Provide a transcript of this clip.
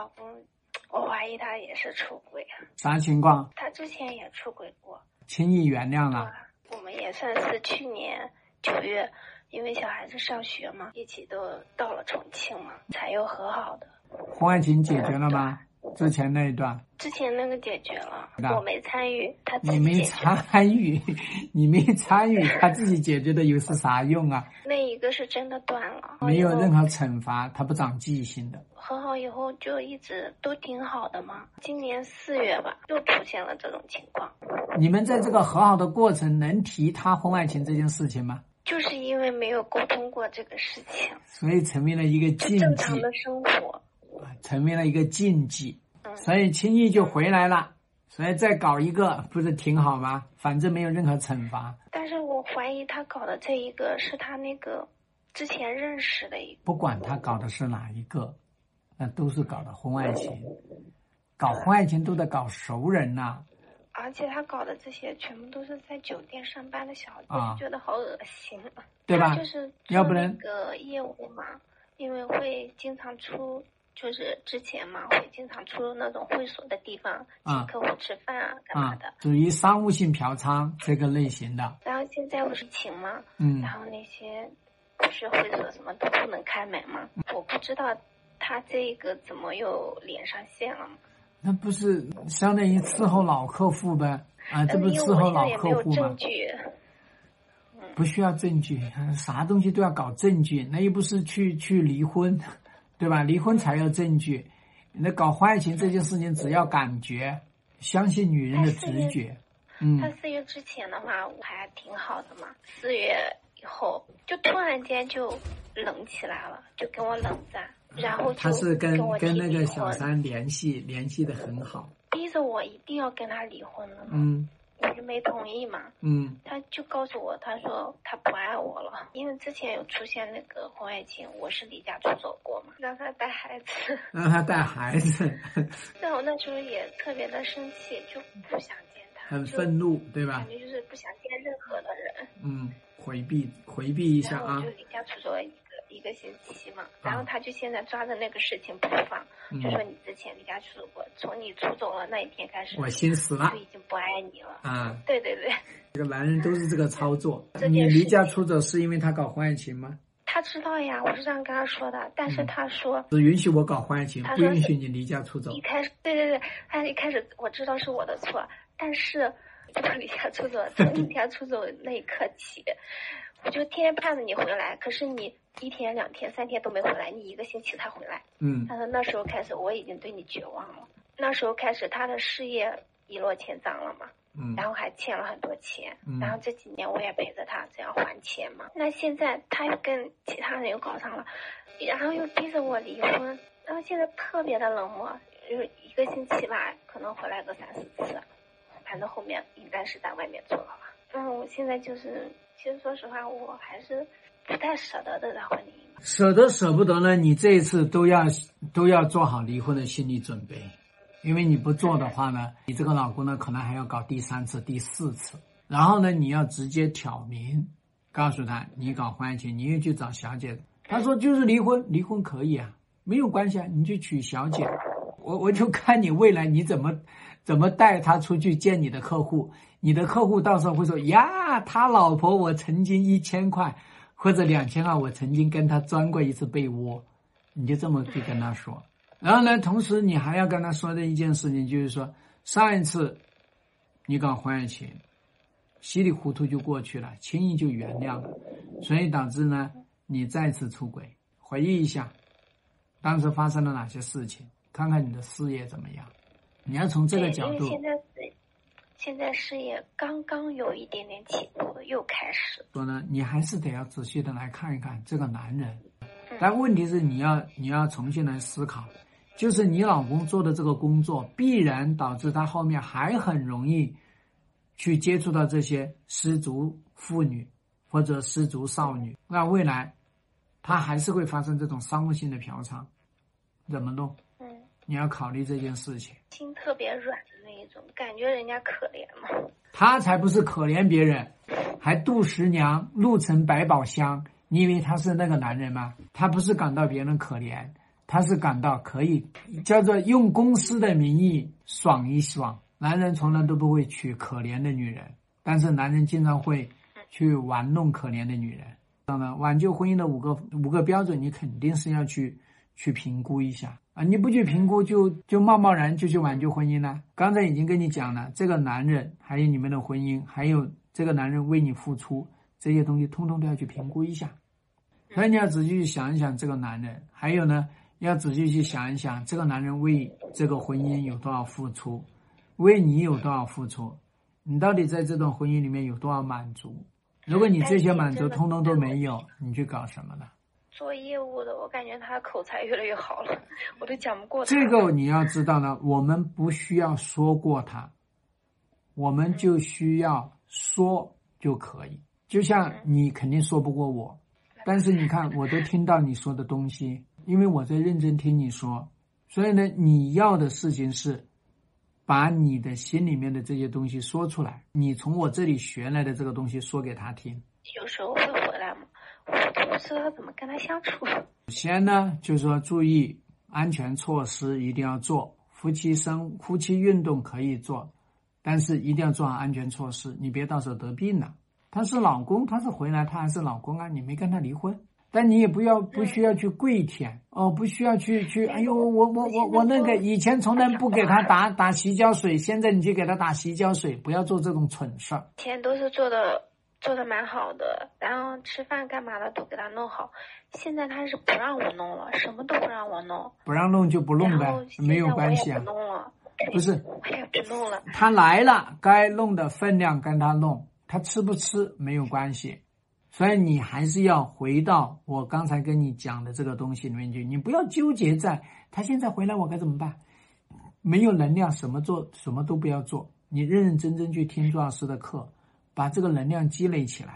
老公，我怀疑他也是出轨，啥情况？他之前也出轨过，轻易原谅了。我们也算是去年九月，因为小孩子上学嘛，一起都到了重庆嘛，才又和好的。婚外情解决了吗？之前那一段，之前那个解决了，我没参与，他你没参与，你没参与，他自己解决的又是啥用啊？那一个是真的断了，没有任何惩罚，他不长记性的。和好以后就一直都挺好的嘛，今年四月吧，又出现了这种情况。你们在这个和好的过程能提他婚外情这件事情吗？就是因为没有沟通过这个事情，所以成为了一个禁忌。正常的生活。成为了一个禁忌，所以轻易就回来了，所以再搞一个不是挺好吗？反正没有任何惩罚。但是我怀疑他搞的这一个是他那个之前认识的一个。不管他搞的是哪一个，那都是搞的婚外情。搞婚外情都得搞熟人呐。而且他搞的这些全部都是在酒店上班的小姐，觉得好恶心啊，对吧？就是要不然个业务嘛，因为会经常出。就是之前嘛，会经常出那种会所的地方，请客户吃饭啊，干嘛的？属于商务性嫖娼这个类型的。然后现在不是请嘛，嗯，然后那些不是会所什么都不能开门嘛，我不知道他这个怎么又连上线了嘛？那不是相当于伺候老客户呗？啊，这不是伺候老客户吗？不需要证据，啥东西都要搞证据，那又不是去去离婚。对吧？离婚才要证据，那搞婚外情这件事情只要感觉，相信女人的直觉。嗯。他四月之前的话我还挺好的嘛，四月以后就突然间就冷起来了，就跟我冷战，然后他是跟跟那个小三联系联系的很好，逼着我一定要跟他离婚了。嗯。我就没同意嘛，嗯，他就告诉我，他说他不爱我了，因为之前有出现那个婚外情，我是离家出走过嘛，让他带孩子，让他带孩子，但我那时候也特别的生气，就不想见他，很愤怒，对吧？感觉就是不想见任何的人，嗯，回避回避一下啊，就离家出走。一个星期嘛，然后他就现在抓着那个事情不放，就说你之前离家出走过，从你出走了那一天开始，我心死了，就已经不爱你了。啊，对对对，这个男人都是这个操作。你离家出走是因为他搞婚外情吗？他知道呀，我是这样跟他说的，但是他说只允许我搞婚外情，不允许你离家出走。一开始，对对对，他一开始我知道是我的错，但是不离家出走，从离家出走那一刻起。我就天天盼着你回来，可是你一天、两天、三天都没回来，你一个星期才回来。嗯。他说那时候开始我已经对你绝望了，那时候开始他的事业一落千丈了嘛。嗯。然后还欠了很多钱。嗯。然后这几年我也陪着他这样还钱嘛。那现在他又跟其他人又搞上了，然后又逼着我离婚，然后现在特别的冷漠，就一个星期吧，可能回来个三四次，反正后面应该是在外面做了吧。嗯，我现在就是。其实说实话，我还是不太舍得这场婚姻。舍得舍不得呢？你这一次都要都要做好离婚的心理准备，因为你不做的话呢，你这个老公呢可能还要搞第三次、第四次。然后呢，你要直接挑明，告诉他你搞婚外情，你又去找小姐。他说就是离婚，离婚可以啊，没有关系啊，你去娶小姐。我我就看你未来你怎么怎么带他出去见你的客户。你的客户到时候会说呀，他老婆我曾经一千块或者两千块，我曾经跟他钻过一次被窝，你就这么去跟他说。然后呢，同时你还要跟他说的一件事情就是说，上一次你搞婚外情，稀里糊涂就过去了，轻易就原谅了，所以导致呢你再次出轨。回忆一下，当时发生了哪些事情，看看你的事业怎么样。你要从这个角度。现在事业刚刚有一点点起步，又开始。说呢，你还是得要仔细的来看一看这个男人。但问题是，你要你要重新来思考，就是你老公做的这个工作，必然导致他后面还很容易去接触到这些失足妇女或者失足少女。那未来他还是会发生这种商务性的嫖娼，怎么弄？嗯，你要考虑这件事情。心特别软。那种感觉人家可怜嘛，他才不是可怜别人，还杜十娘路成百宝箱。你以为他是那个男人吗？他不是感到别人可怜，他是感到可以叫做用公司的名义爽一爽。男人从来都不会娶可怜的女人，但是男人经常会去玩弄可怜的女人。当然，挽救婚姻的五个五个标准，你肯定是要去去评估一下啊！你不去评估，就就贸贸然就去挽救婚姻了。刚才已经跟你讲了，这个男人还有你们的婚姻，还有这个男人为你付出这些东西，通通都要去评估一下。所以你要仔细去想一想这个男人，还有呢，要仔细去想一想这个男人为这个婚姻有多少付出。为你有多少付出？你到底在这段婚姻里面有多少满足？如果你这些满足通通都没有，你去搞什么呢？做业务的，我感觉他口才越来越好了，我都讲不过他。这个你要知道呢，我们不需要说过他，我们就需要说就可以。就像你肯定说不过我，但是你看，我都听到你说的东西，因为我在认真听你说，所以呢，你要的事情是。把你的心里面的这些东西说出来，你从我这里学来的这个东西说给他听。有时候不知道怎么跟他相处。首先呢，就是说注意安全措施一定要做，夫妻生夫妻运动可以做，但是一定要做好安全措施，你别到时候得病了。他是老公，他是回来，他还是老公啊，你没跟他离婚。但你也不要不需要去跪舔哦，不需要去去，哎呦，我我我我那个以前从来不给他打打洗脚水，现在你去给他打洗脚水，不要做这种蠢事儿。以前都是做的做的蛮好的，然后吃饭干嘛的都给他弄好，现在他是不让我弄了，什么都不让我弄。不让弄就不弄呗，没有关系啊。不弄了，不是，我也不弄了。他来了，该弄的分量跟他弄，他吃不吃没有关系。所以你还是要回到我刚才跟你讲的这个东西里面去，你不要纠结在他现在回来我该怎么办，没有能量什么做什么都不要做，你认认真真去听朱老师的课，把这个能量积累起来，